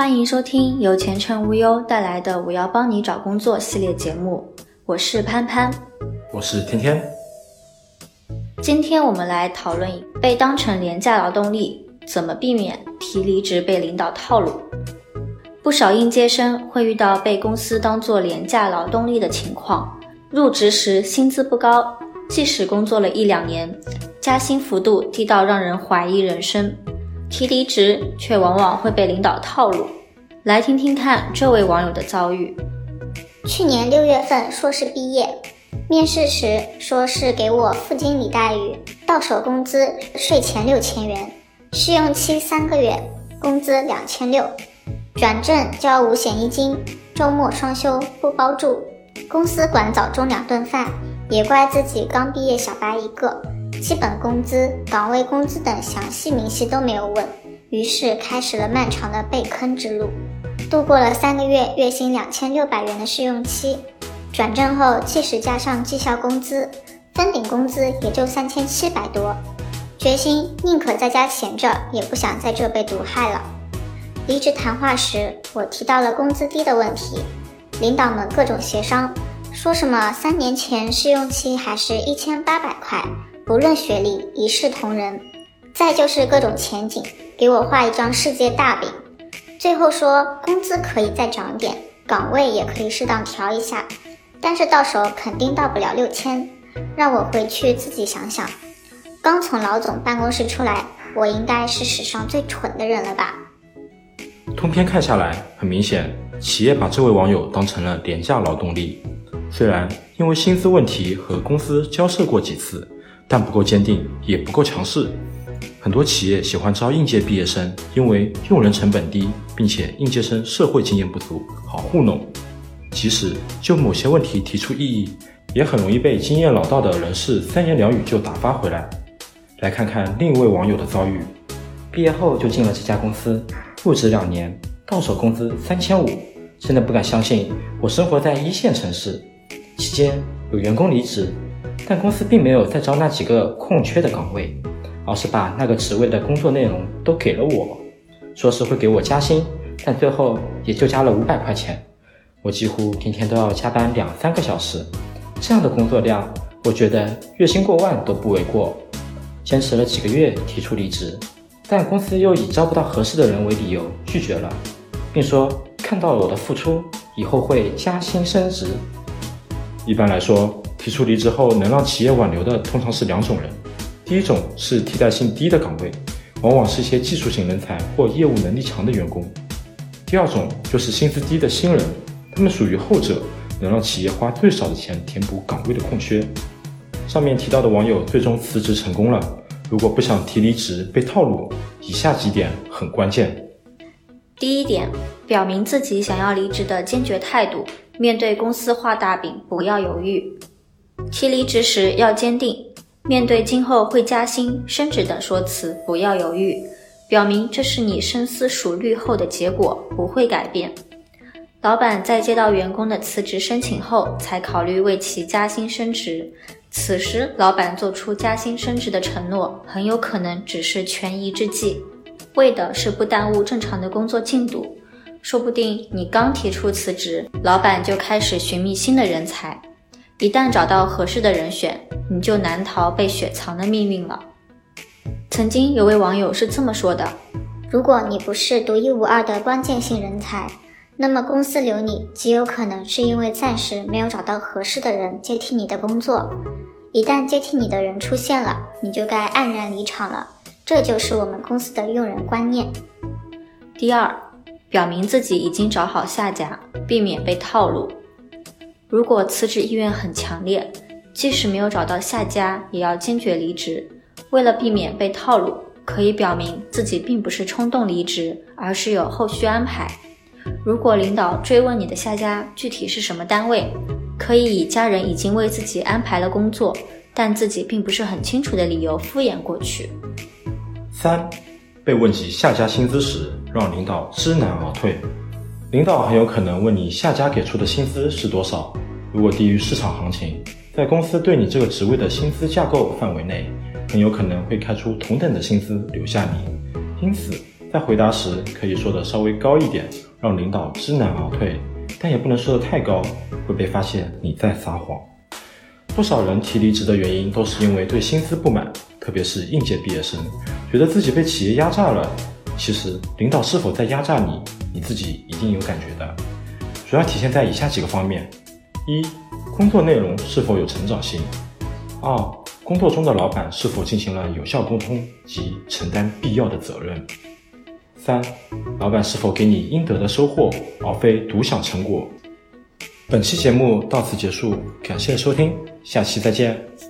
欢迎收听由前程无忧带来的“我要帮你找工作”系列节目，我是潘潘，我是天天。今天我们来讨论被当成廉价劳动力，怎么避免提离职被领导套路。不少应届生会遇到被公司当做廉价劳动力的情况，入职时薪资不高，即使工作了一两年，加薪幅度低到让人怀疑人生。提离职却往往会被领导套路，来听听看这位网友的遭遇。去年六月份硕士毕业，面试时说是给我副经理待遇，到手工资税前六千元，试用期三个月，工资两千六，转正交五险一金，周末双休不包住，公司管早中两顿饭，也怪自己刚毕业小白一个。基本工资、岗位工资等详细明细都没有问，于是开始了漫长的被坑之路。度过了三个月月薪两千六百元的试用期，转正后即使加上绩效工资，封顶工资也就三千七百多。决心宁可在家闲着，也不想在这被毒害了。离职谈话时，我提到了工资低的问题，领导们各种协商，说什么三年前试用期还是一千八百块。不论学历，一视同仁。再就是各种前景，给我画一张世界大饼。最后说工资可以再涨点，岗位也可以适当调一下，但是到手肯定到不了六千，让我回去自己想想。刚从老总办公室出来，我应该是史上最蠢的人了吧？通篇看下来，很明显，企业把这位网友当成了廉价劳动力。虽然因为薪资问题和公司交涉过几次。但不够坚定，也不够强势。很多企业喜欢招应届毕业生，因为用人成本低，并且应届生社会经验不足，好糊弄。即使就某些问题提出异议，也很容易被经验老道的人士三言两语就打发回来。来看看另一位网友的遭遇：毕业后就进了这家公司，入职两年，到手工资三千五，真的不敢相信我生活在一线城市。期间有员工离职。但公司并没有再招那几个空缺的岗位，而是把那个职位的工作内容都给了我，说是会给我加薪，但最后也就加了五百块钱。我几乎天天都要加班两三个小时，这样的工作量，我觉得月薪过万都不为过。坚持了几个月，提出离职，但公司又以招不到合适的人为理由拒绝了，并说看到了我的付出，以后会加薪升职。一般来说。提出离职后能让企业挽留的通常是两种人，第一种是替代性低的岗位，往往是一些技术型人才或业务能力强的员工；第二种就是薪资低的新人，他们属于后者，能让企业花最少的钱填补岗位的空缺。上面提到的网友最终辞职成功了，如果不想提离职被套路，以下几点很关键。第一点，表明自己想要离职的坚决态度，面对公司画大饼不要犹豫。提离职时要坚定，面对今后会加薪、升职等说辞，不要犹豫，表明这是你深思熟虑后的结果，不会改变。老板在接到员工的辞职申请后，才考虑为其加薪升职。此时，老板做出加薪升职的承诺，很有可能只是权宜之计，为的是不耽误正常的工作进度。说不定你刚提出辞职，老板就开始寻觅新的人才。一旦找到合适的人选，你就难逃被雪藏的命运了。曾经有位网友是这么说的：“如果你不是独一无二的关键性人才，那么公司留你极有可能是因为暂时没有找到合适的人接替你的工作。一旦接替你的人出现了，你就该黯然离场了。这就是我们公司的用人观念。”第二，表明自己已经找好下家，避免被套路。如果辞职意愿很强烈，即使没有找到下家，也要坚决离职。为了避免被套路，可以表明自己并不是冲动离职，而是有后续安排。如果领导追问你的下家具体是什么单位，可以以家人已经为自己安排了工作，但自己并不是很清楚的理由敷衍过去。三，被问及下家薪资时，让领导知难而退。领导很有可能问你下家给出的薪资是多少，如果低于市场行情，在公司对你这个职位的薪资架构范围内，很有可能会开出同等的薪资留下你。因此，在回答时可以说的稍微高一点，让领导知难而退，但也不能说的太高，会被发现你在撒谎。不少人提离职的原因都是因为对薪资不满，特别是应届毕业生，觉得自己被企业压榨了。其实，领导是否在压榨你，你自己一定有感觉的。主要体现在以下几个方面：一、工作内容是否有成长性；二、工作中的老板是否进行了有效沟通及承担必要的责任；三、老板是否给你应得的收获，而非独享成果。本期节目到此结束，感谢收听，下期再见。